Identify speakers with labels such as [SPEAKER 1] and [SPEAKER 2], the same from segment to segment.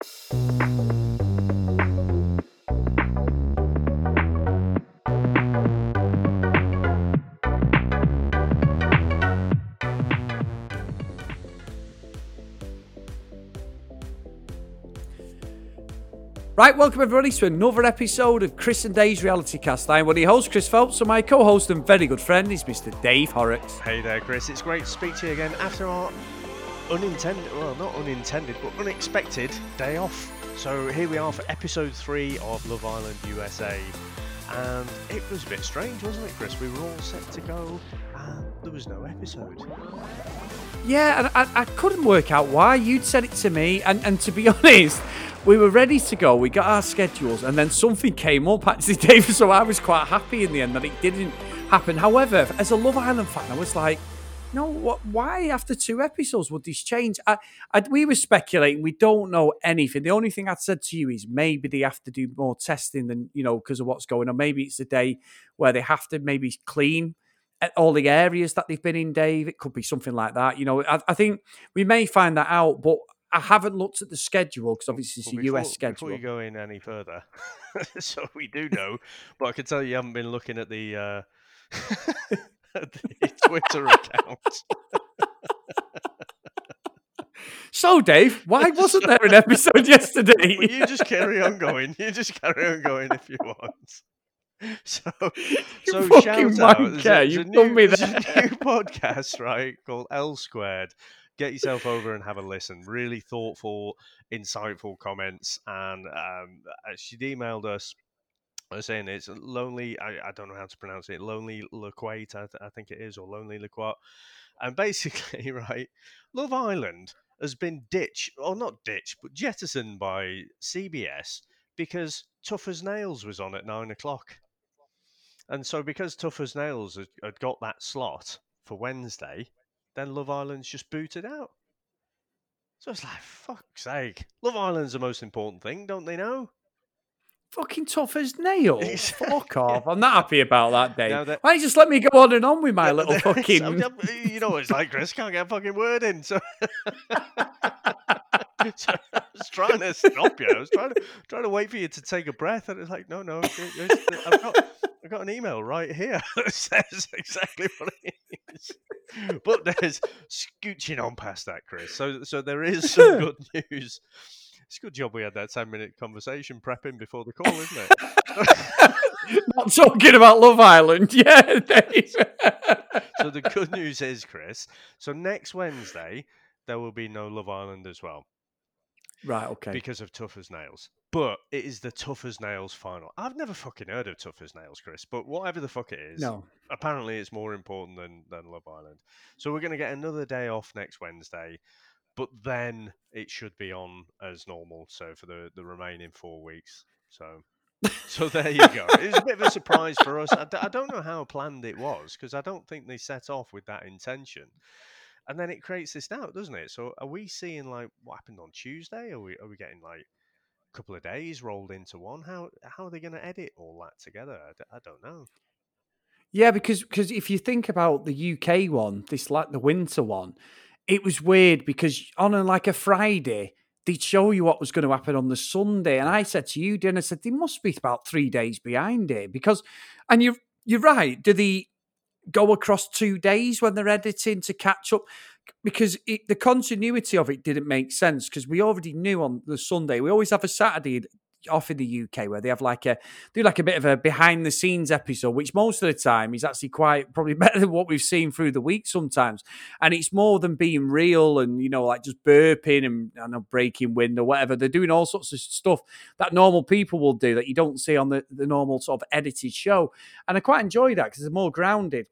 [SPEAKER 1] Right, welcome everybody to another episode of Chris and Dave's Reality Cast. I'm one of your hosts, Chris Phelps, and my co-host and very good friend is Mr. Dave Horrocks.
[SPEAKER 2] Hey there, Chris. It's great to speak to you again after our unintended, well, not unintended, but unexpected day off. So here we are for episode three of Love Island USA. And it was a bit strange, wasn't it, Chris? We were all set to go, and there was no episode.
[SPEAKER 1] Yeah, and I, I couldn't work out why. You'd said it to me, and, and to be honest, we were ready to go. We got our schedules, and then something came up, actually, Dave. So I was quite happy in the end that it didn't happen. However, as a Love Island fan, I was like, no, what? Why after two episodes would this change? I, I, we were speculating. We don't know anything. The only thing I'd said to you is maybe they have to do more testing than you know because of what's going on. Maybe it's a day where they have to maybe clean at all the areas that they've been in, Dave. It could be something like that. You know, I, I think we may find that out, but I haven't looked at the schedule because obviously it's
[SPEAKER 2] Well,
[SPEAKER 1] a
[SPEAKER 2] before,
[SPEAKER 1] US schedule.
[SPEAKER 2] Before you go in any further, so we do know, but I can tell you haven't been looking at the, uh, the Twitter account.
[SPEAKER 1] So, Dave, why wasn't there an episode yesterday?
[SPEAKER 2] Well, you just carry on going. You just carry on going if you want. So, so
[SPEAKER 1] fucking
[SPEAKER 2] shout out. There's a, there's a
[SPEAKER 1] you've
[SPEAKER 2] new,
[SPEAKER 1] done me
[SPEAKER 2] there's a
[SPEAKER 1] there.
[SPEAKER 2] new podcast, right, called L Squared. Get yourself over and have a listen. Really thoughtful, insightful comments. And um, uh, she'd emailed us uh, saying it's lonely. I, I don't know how to pronounce it. Lonely Lequate, I, th- I think it is, or Lonely Lequat. And basically, right, Love Island has been ditched, or not ditched, but jettisoned by CBS because Tough as Nails was on at nine o'clock. And so, because Tough as Nails had, had got that slot for Wednesday, then Love Island's just booted out. So it's like, fuck's sake. Love Island's the most important thing, don't they know?
[SPEAKER 1] Fucking tough as nails. Fuck off. I'm not happy about that, Dave.
[SPEAKER 2] Now that-
[SPEAKER 1] Why don't you just let me go on and on with my little fucking.
[SPEAKER 2] I'm- I'm- you know what it's like, Chris. Can't get a fucking word in. So, So I was trying to stop you. I was trying to trying to wait for you to take a breath, and it's like, no, no. I've got I've got an email right here that says exactly what it is. But there's scooching on past that, Chris. So so there is some good news. It's a good job we had that ten minute conversation prepping before the call, isn't it?
[SPEAKER 1] not talking about Love Island. Yeah,
[SPEAKER 2] so the good news is, Chris. So next Wednesday there will be no Love Island as well
[SPEAKER 1] right, okay.
[SPEAKER 2] because of Tough as Nails. But it is the Tough as Nails final. I've never fucking heard of Tough as Nails, Chris. But whatever the fuck it is,
[SPEAKER 1] no.
[SPEAKER 2] apparently it's more important than than Love Island. So we're going to get another day off next Wednesday. But then it should be on as normal. So for the the remaining four weeks. So. So there you go. It was a bit of a surprise for us. I, d- I don't know how planned it was because I don't think they set off with that intention. And then it creates this doubt, doesn't it? So are we seeing like what happened on Tuesday? Are we are we getting like a couple of days rolled into one? How how are they going to edit all that together? I, d- I don't know.
[SPEAKER 1] Yeah, because because if you think about the UK one, this like the winter one, it was weird because on a, like a Friday they'd show you what was going to happen on the Sunday, and I said to you, then I said they must be about three days behind it because, and you you're right. Do they go across two days when they're editing to catch up? Because it, the continuity of it didn't make sense because we already knew on the Sunday we always have a Saturday off in the UK where they have like a do like a bit of a behind the scenes episode, which most of the time is actually quite probably better than what we've seen through the week sometimes. And it's more than being real and you know like just burping and breaking wind or whatever. They're doing all sorts of stuff that normal people will do that you don't see on the, the normal sort of edited show. And I quite enjoy that because they're more grounded.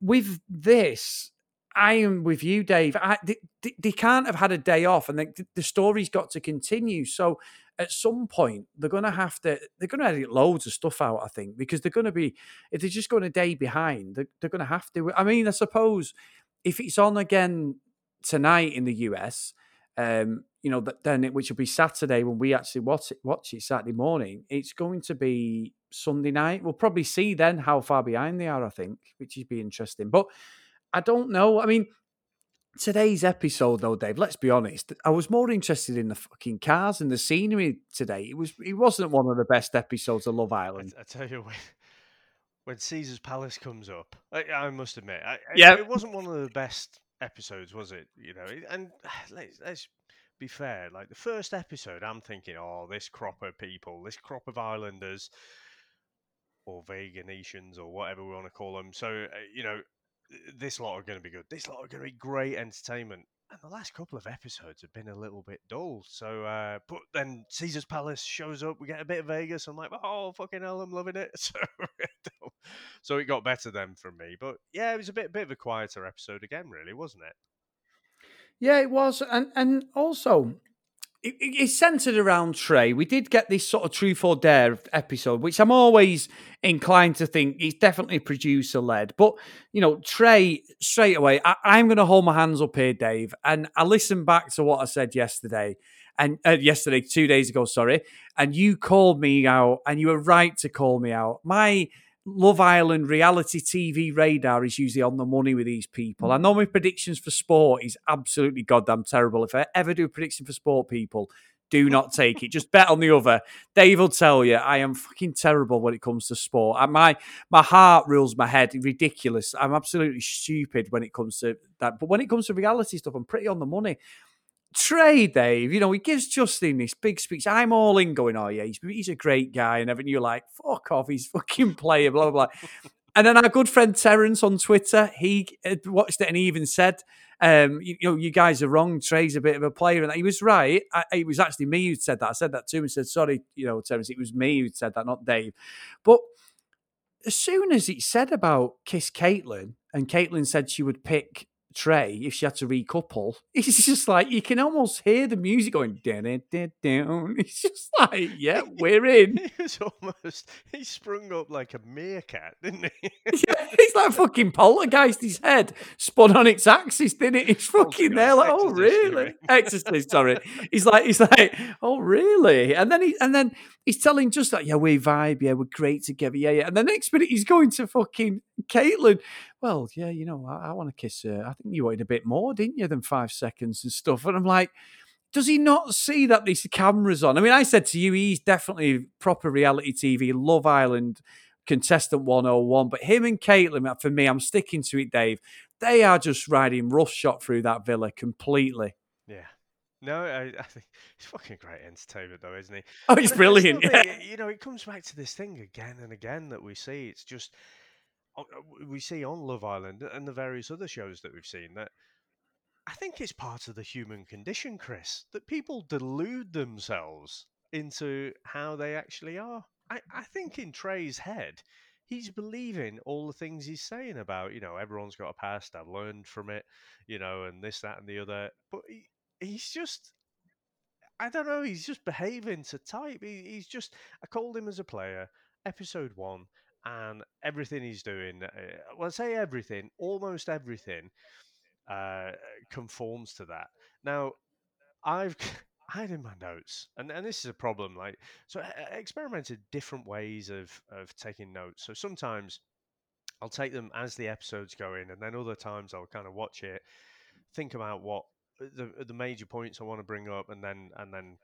[SPEAKER 1] With this, I am with you, Dave. I, they, they- they can't have had a day off, and the, the story's got to continue. So, at some point, they're going to have to. They're going to edit loads of stuff out, I think, because they're going to be. If they're just going a day behind, they're, they're going to have to. I mean, I suppose if it's on again tonight in the US, um, you know, that then it, which will be Saturday when we actually watch it, watch it Saturday morning. It's going to be Sunday night. We'll probably see then how far behind they are. I think, which would be interesting. But I don't know. I mean, today's episode, though, Dave. Let's be honest. I was more interested in the fucking cars and the scenery today. It was. It wasn't one of the best episodes of Love Island.
[SPEAKER 2] I tell you when, when Caesar's Palace comes up, I, I must admit, I,
[SPEAKER 1] Yeah.
[SPEAKER 2] it wasn't one of the best episodes, was it? You know, and let's, let's be fair. Like the first episode, I'm thinking, oh, this crop of people, this crop of islanders, or Veganetians, or whatever we want to call them. So uh, you know, this lot are going to be good. This lot are going to be great entertainment. And the last couple of episodes have been a little bit dull. So, uh, but then Caesar's Palace shows up. We get a bit of Vegas. I'm like, oh fucking hell, I'm loving it. So, so it got better then for me. But yeah, it was a bit, bit of a quieter episode again, really, wasn't it?
[SPEAKER 1] Yeah, it was, and and also it, it- it's centered around Trey. We did get this sort of truth or dare episode, which I'm always inclined to think is definitely producer led. But you know, Trey straight away, I, I'm going to hold my hands up here, Dave, and I listened back to what I said yesterday. And uh, yesterday, two days ago, sorry, and you called me out, and you were right to call me out. My Love Island reality TV radar is usually on the money with these people. I know my predictions for sport is absolutely goddamn terrible. If I ever do a prediction for sport, people, do not take it. Just bet on the other. Dave will tell you I am fucking terrible when it comes to sport. And my my heart rules my head. Ridiculous. I'm absolutely stupid when it comes to that. But when it comes to reality stuff, I'm pretty on the money. Trey, Dave, you know, he gives Justin this big speech. I'm all in going, oh, yeah, he's, he's a great guy. And everything. You're like, fuck off, he's fucking player, blah, blah, blah. and then our good friend Terence on Twitter, he had watched it and he even said, um, you, you know, you guys are wrong. Trey's a bit of a player. And he was right. I, it was actually me who said that. I said that to him and said, sorry, you know, Terence, it was me who said that, not Dave. But as soon as he said about Kiss Caitlin and Caitlin said she would pick Trey if she had to recouple, it's just like you can almost hear the music going down, down, down. It's just like, yeah, we're in.
[SPEAKER 2] Was almost, he sprung up like a meerkat, didn't he?
[SPEAKER 1] Yeah, it's like fucking poltergeist. His head spun on its axis, didn't it? It's oh fucking there. Like, oh, really? Exorcist, sorry. He's like, he's like, oh, really? And then he, and then he's telling just like, yeah, we vibe, yeah, we're great together, yeah, yeah. And the next minute he's going to fucking Caitlin. Well, yeah, you know, I, I want to kiss her. I think you wanted a bit more, didn't you, than five seconds and stuff. And I'm like, does he not see that these cameras on? I mean, I said to you, he's definitely proper reality TV, Love Island contestant 101. But him and Caitlin, for me, I'm sticking to it, Dave. They are just riding roughshod through that villa completely.
[SPEAKER 2] Yeah. No, I, I think he's fucking great entertainment, though, isn't he?
[SPEAKER 1] Oh, he's
[SPEAKER 2] But
[SPEAKER 1] brilliant. Yeah.
[SPEAKER 2] think, You know, it comes back to this thing again and again that we see. It's just uh, uh, we see on Love Island and the various other shows that we've seen that I think it's part of the human condition, Chris, that people delude themselves into how they actually are. I, I think in Trey's head, he's believing all the things he's saying about, you know, everyone's got a past, I've learned from it, you know, and this, that, and the other. But he, he's just I don't know. He's just behaving to type. He, he's just. I called him as a player, episode one, and everything he's doing. Uh, well, say everything, almost everything, uh, conforms to that. Now, I've I had in my notes, and, and this is a problem. Like, so I I experimented different ways of of taking notes. So sometimes I'll take them as the episodes go in, and then other times I'll kind of watch it, think about what the the major points I want to bring up, and then and then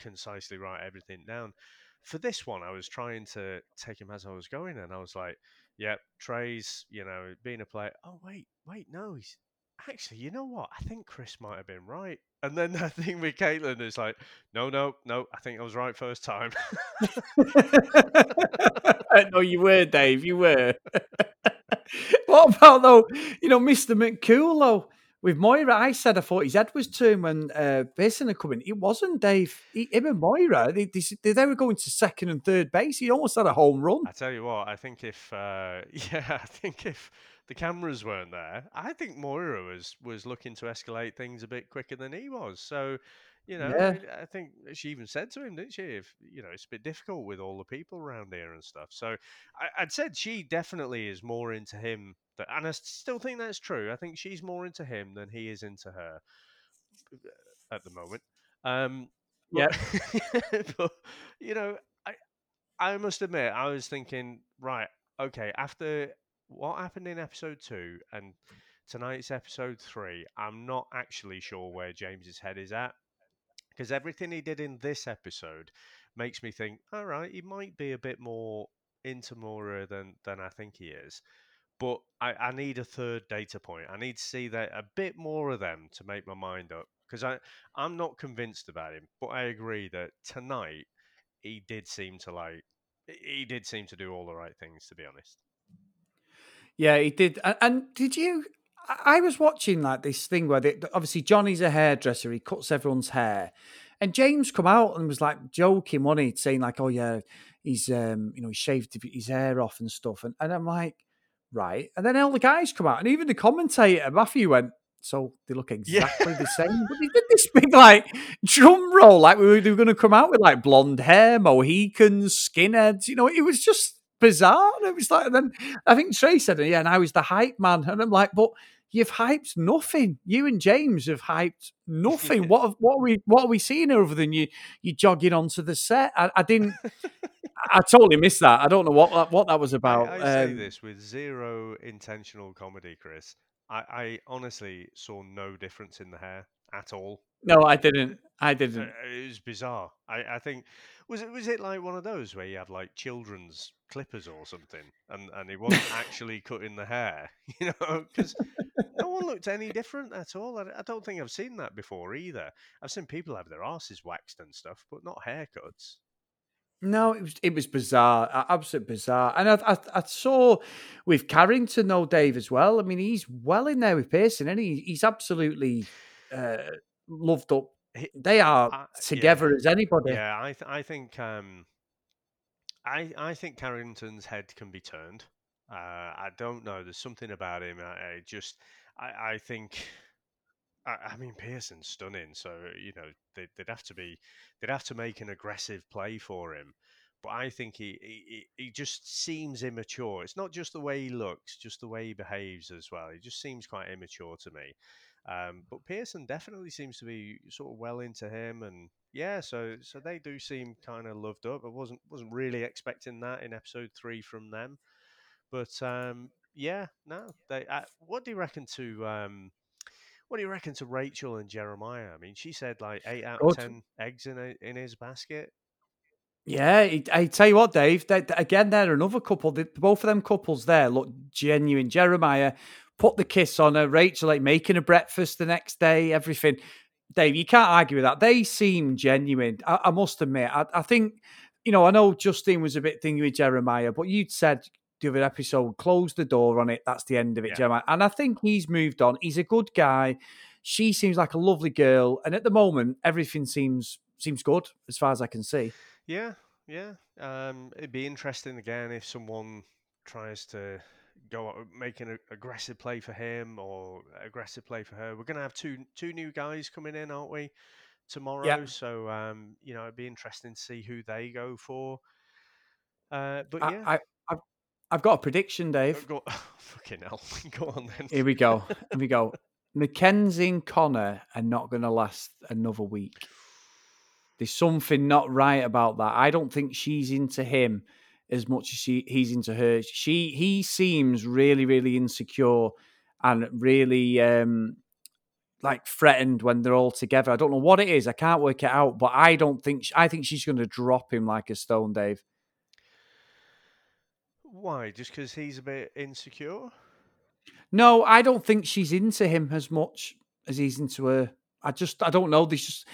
[SPEAKER 2] concisely write everything down. For this one, I was trying to take him as I was going, and I was like, "Yep, Trey's, you know, being a player. Oh wait, wait, no, he's actually, you know what? I think Chris might have been right." And then I think with Caitlin, it's like, "No, no, no, I think I was right first time."
[SPEAKER 1] no, you were, Dave. You were. what about though? You know, Mister McCool though. With Moira, I said I thought his head was turned when uh, Basin had come in. It wasn't, Dave. He, him and Moira, they, they, they were going to second and third base. He almost had a home run.
[SPEAKER 2] I tell you what, I think if uh, yeah, I think if the cameras weren't there, I think Moira was was looking to escalate things a bit quicker than he was. So, you know,
[SPEAKER 1] Yeah.
[SPEAKER 2] I, I think she even said to him, didn't she? If you know, it's a bit difficult with all the people around here and stuff. So, I, I'd said she definitely is more into him, and I still think that's true. I think she's more into him than he is into her uh, at the moment. Um, but, but you know, I I must admit, I was thinking, right, okay, after what happened in episode two, and tonight's episode three, I'm not actually sure where James's head is at because everything he did in this episode makes me think, all right, he might be a bit more into Moira than than I think he is. But I, I need a third data point. I need to see that a bit more of them to make my mind up because I I'm not convinced about him. But I agree that tonight he did seem to like he did seem to do all the right things. To be honest.
[SPEAKER 1] Yeah, he did. And, and did you? I was watching like this thing where they, obviously Johnny's a hairdresser. He cuts everyone's hair, and James come out and was like joking, wasn't he? Saying like, "Oh yeah, he's um, you know, he shaved his hair off and stuff." And, and I'm like, right. And then all the guys come out, and even the commentator Matthew went, "So they look exactly yeah. the same." But they did this big like drum roll, like we were, were going to come out with like blonde hair, Mohicans, skinheads. You know, it was just bizarre. And it was like, and then I think Trey said, "Yeah, and I was the hype man," and I'm like, but you've hyped nothing. You and James have hyped nothing. what have, what are we what are we seeing other than you you jogging onto the set? I, I didn't. I totally missed that. I don't know what what that was about.
[SPEAKER 2] I, I say um, this with zero intentional comedy, Chris. I, I honestly saw no difference in the hair at all.
[SPEAKER 1] No, I didn't. I didn't.
[SPEAKER 2] It was bizarre. I, I think was it was it like one of those where you had like children's clippers or something, and and he wasn't actually cutting the hair, you know, because no one looked any different at all. I, I, don't think I've seen that before either. I've seen people have their asses waxed and stuff, but not haircuts.
[SPEAKER 1] No, it was it was bizarre, absolutely bizarre. And I, I, I saw with Carrington, though, Dave as well. I mean, he's well in there with Pearson, and he he's absolutely uh, loved up. They are uh, together
[SPEAKER 2] yeah.
[SPEAKER 1] as anybody.
[SPEAKER 2] Yeah, I th- I think um, I I think Carrington's head can be turned. Uh, I don't know. There's something about him. I, I just I, I think. I, I mean, Pearson's stunning. So you know they, would have to be they'd have to make an aggressive play for him. But I think he, he he just seems immature. It's not just the way he looks, just the way he behaves as well. He just seems quite immature to me. Um, but Pearson definitely seems to be sort of well into him, and yeah, so so they do seem kind of loved up. I wasn't wasn't really expecting that in episode three from them, but um, yeah, no. They uh, what do you reckon to um, what do you reckon to Rachel and Jeremiah? I mean, she said like eight out of ten eggs in a, in his basket.
[SPEAKER 1] Yeah, I tell you what, Dave. They, again, they're another couple. Both of them couples there look genuine. Jeremiah put the kiss on her. Rachel like making a breakfast the next day, everything. Dave, you can't argue with that. They seem genuine. I, I must admit. I, I, think, you know, I know Justine was a bit thingy with Jeremiah, but you'd said the other episode, close the door on it. That's the end of it, yeah. Jeremiah. And I think he's moved on. He's a good guy. She seems like a lovely girl, and at the moment, everything seems seems good as far as I can see.
[SPEAKER 2] Yeah, yeah. Um, it'd be interesting again if someone tries to go make an aggressive play for him or aggressive play for her. We're going to have two two new guys coming in, aren't we? Tomorrow, yep. so um, you know it'd be interesting to see who they go for. Uh, but yeah,
[SPEAKER 1] I, I, I've got a prediction, Dave.
[SPEAKER 2] Oh, fucking hell, go on then.
[SPEAKER 1] Here we go. Here we go. Mackenzie and Connor are not going to last another week. There's something not right about that. I don't think she's into him as much as she he's into her. She he seems really really insecure and really um like threatened when they're all together. I don't know what it is. I can't work it out, but I don't think she, I think she's going to drop him like a stone, Dave.
[SPEAKER 2] Why? Just because he's a bit insecure?
[SPEAKER 1] No, I don't think she's into him as much as he's into her. I just I don't know. There's just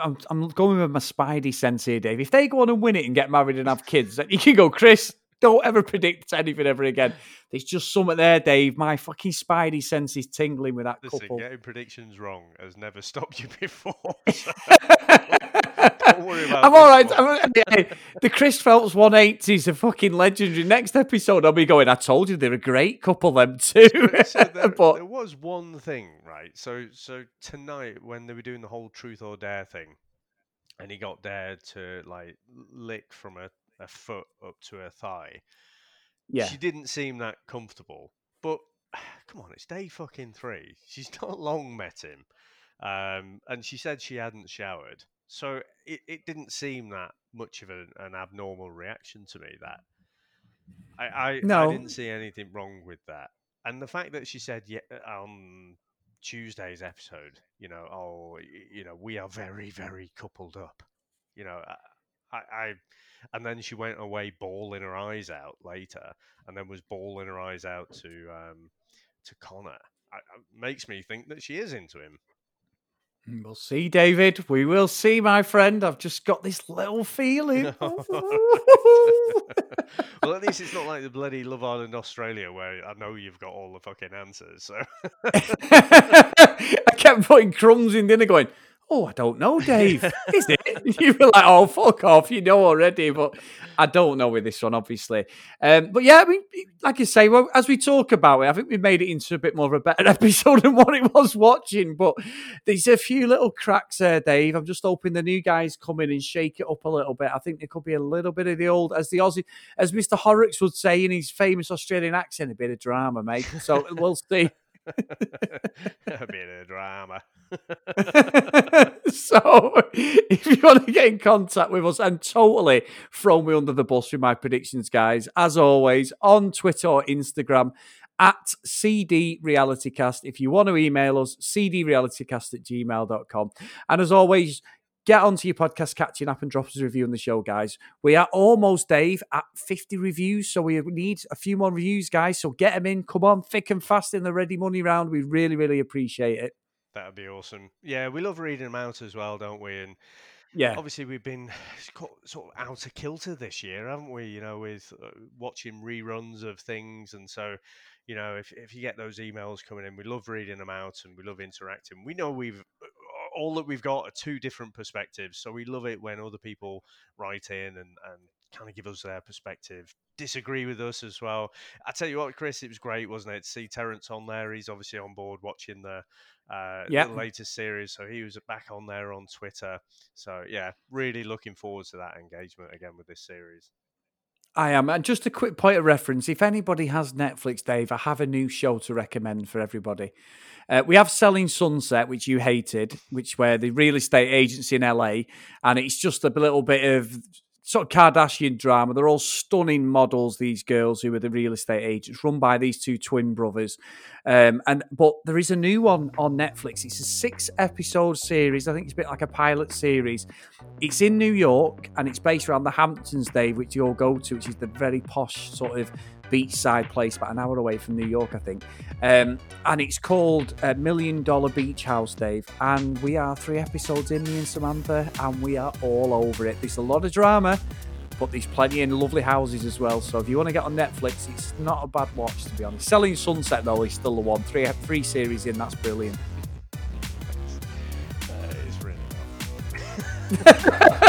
[SPEAKER 1] I'm, I'm going with my spidey sense here, Dave. If they go on and win it and get married and have kids, then you can go, Chris. Don't ever predict anything ever again. There's just something there, Dave. My fucking spidey sense is tingling with that
[SPEAKER 2] Listen,
[SPEAKER 1] couple.
[SPEAKER 2] Getting predictions wrong has never stopped you before. So don't worry about.
[SPEAKER 1] I'm all right. I'm, the Chris Phelps 180s are fucking legendary. Next episode, I'll be going. I told you they're a great couple, them two.
[SPEAKER 2] so there, but there was one thing, right? So, so tonight when they were doing the whole truth or dare thing, and he got dared to like lick from a a foot up to her thigh. Yeah. She didn't seem that comfortable. But come on, it's day fucking three. She's not long met him. Um, and she said she hadn't showered. So it, it didn't seem that much of an, an abnormal reaction to me. That I, I, no. I didn't see anything wrong with that. and the fact that she said yeah on Tuesday's episode, you know, oh, you know, we are very, very coupled up. You know, I, I, and then she went away bawling her eyes out later, and then was bawling her eyes out to um, to Connor. I, makes me think that she is into him.
[SPEAKER 1] We'll see, David. We will see, my friend. I've just got this little feeling. well,
[SPEAKER 2] at least it's not like the bloody Love Island Australia where I know you've got all the fucking answers. So
[SPEAKER 1] I kept putting crumbs in dinner, going, Oh, I don't know, Dave. Is it? You were like, oh, fuck off. You know already. But I don't know with this one, obviously. Um, but yeah, I mean, like I say, well, as we talk about it, I think we made it into a bit more of a better episode than what it was watching. But there's a few little cracks there, Dave. I'm just hoping the new guys come in and shake it up a little bit. I think there could be a little bit of the old, as the Aussie, as Mr. Horrocks would say in his famous Australian accent, a bit of drama, mate. So we'll see.
[SPEAKER 2] A bit of drama.
[SPEAKER 1] so, if you want to get in contact with us and totally throw me under the bus with my predictions, guys, as always, on Twitter or Instagram at CD Realitycast. If you want to email us, cdrealitycast at gmail.com. And as always, get onto your podcast catching up and drop us a review on the show, guys. We are almost, Dave, at 50 reviews. So we need a few more reviews, guys. So get them in. Come on, thick and fast in the ready money round. We really, really appreciate it.
[SPEAKER 2] That'd be awesome. Yeah, we love reading them out as well, don't we? And
[SPEAKER 1] yeah,
[SPEAKER 2] obviously we've been sort of out of kilter this year, haven't we? You know, with uh, watching reruns of things, and so you know, if if you get those emails coming in, we love reading them out and we love interacting. We know we've uh, all that we've got are two different perspectives, so we love it when other people write in and and kind of give us their perspective, disagree with us as well. I tell you what, Chris, it was great, wasn't it? To see Terence on there. He's obviously on board watching the uh, yep. the latest series. So he was back on there on Twitter. So yeah, really looking forward to that engagement again with this series.
[SPEAKER 1] I am. And just a quick point of reference if anybody has Netflix, Dave, I have a new show to recommend for everybody. Uh, we have Selling Sunset, which you hated, which where the real estate agency in LA, and it's just a little bit of sort of Kardashian drama. They're all stunning models. These girls who are the real estate agents, run by these two twin brothers. Um, and but there is a new one on Netflix. It's a six episode series. I think it's a bit like a pilot series. It's in New York and it's based around the Hamptons, Dave, which you all go to, which is the very posh sort of beachside place, about an hour away from New York, I think. Um, and it's called uh, Million Dollar Beach House, Dave. And we are three episodes in, me and Samantha, and we are all over it. There's a lot of drama, but there's plenty in lovely houses as well. So if you want to get on Netflix, it's not a bad watch, to be honest. Selling Sunset, though, is still the one. Three, three series in, that's brilliant.
[SPEAKER 2] That is really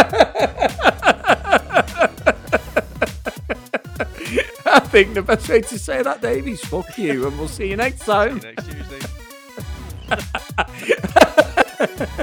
[SPEAKER 1] think the best way to say that, Dave, is fuck you, and we'll see you next time.
[SPEAKER 2] See you next Tuesday.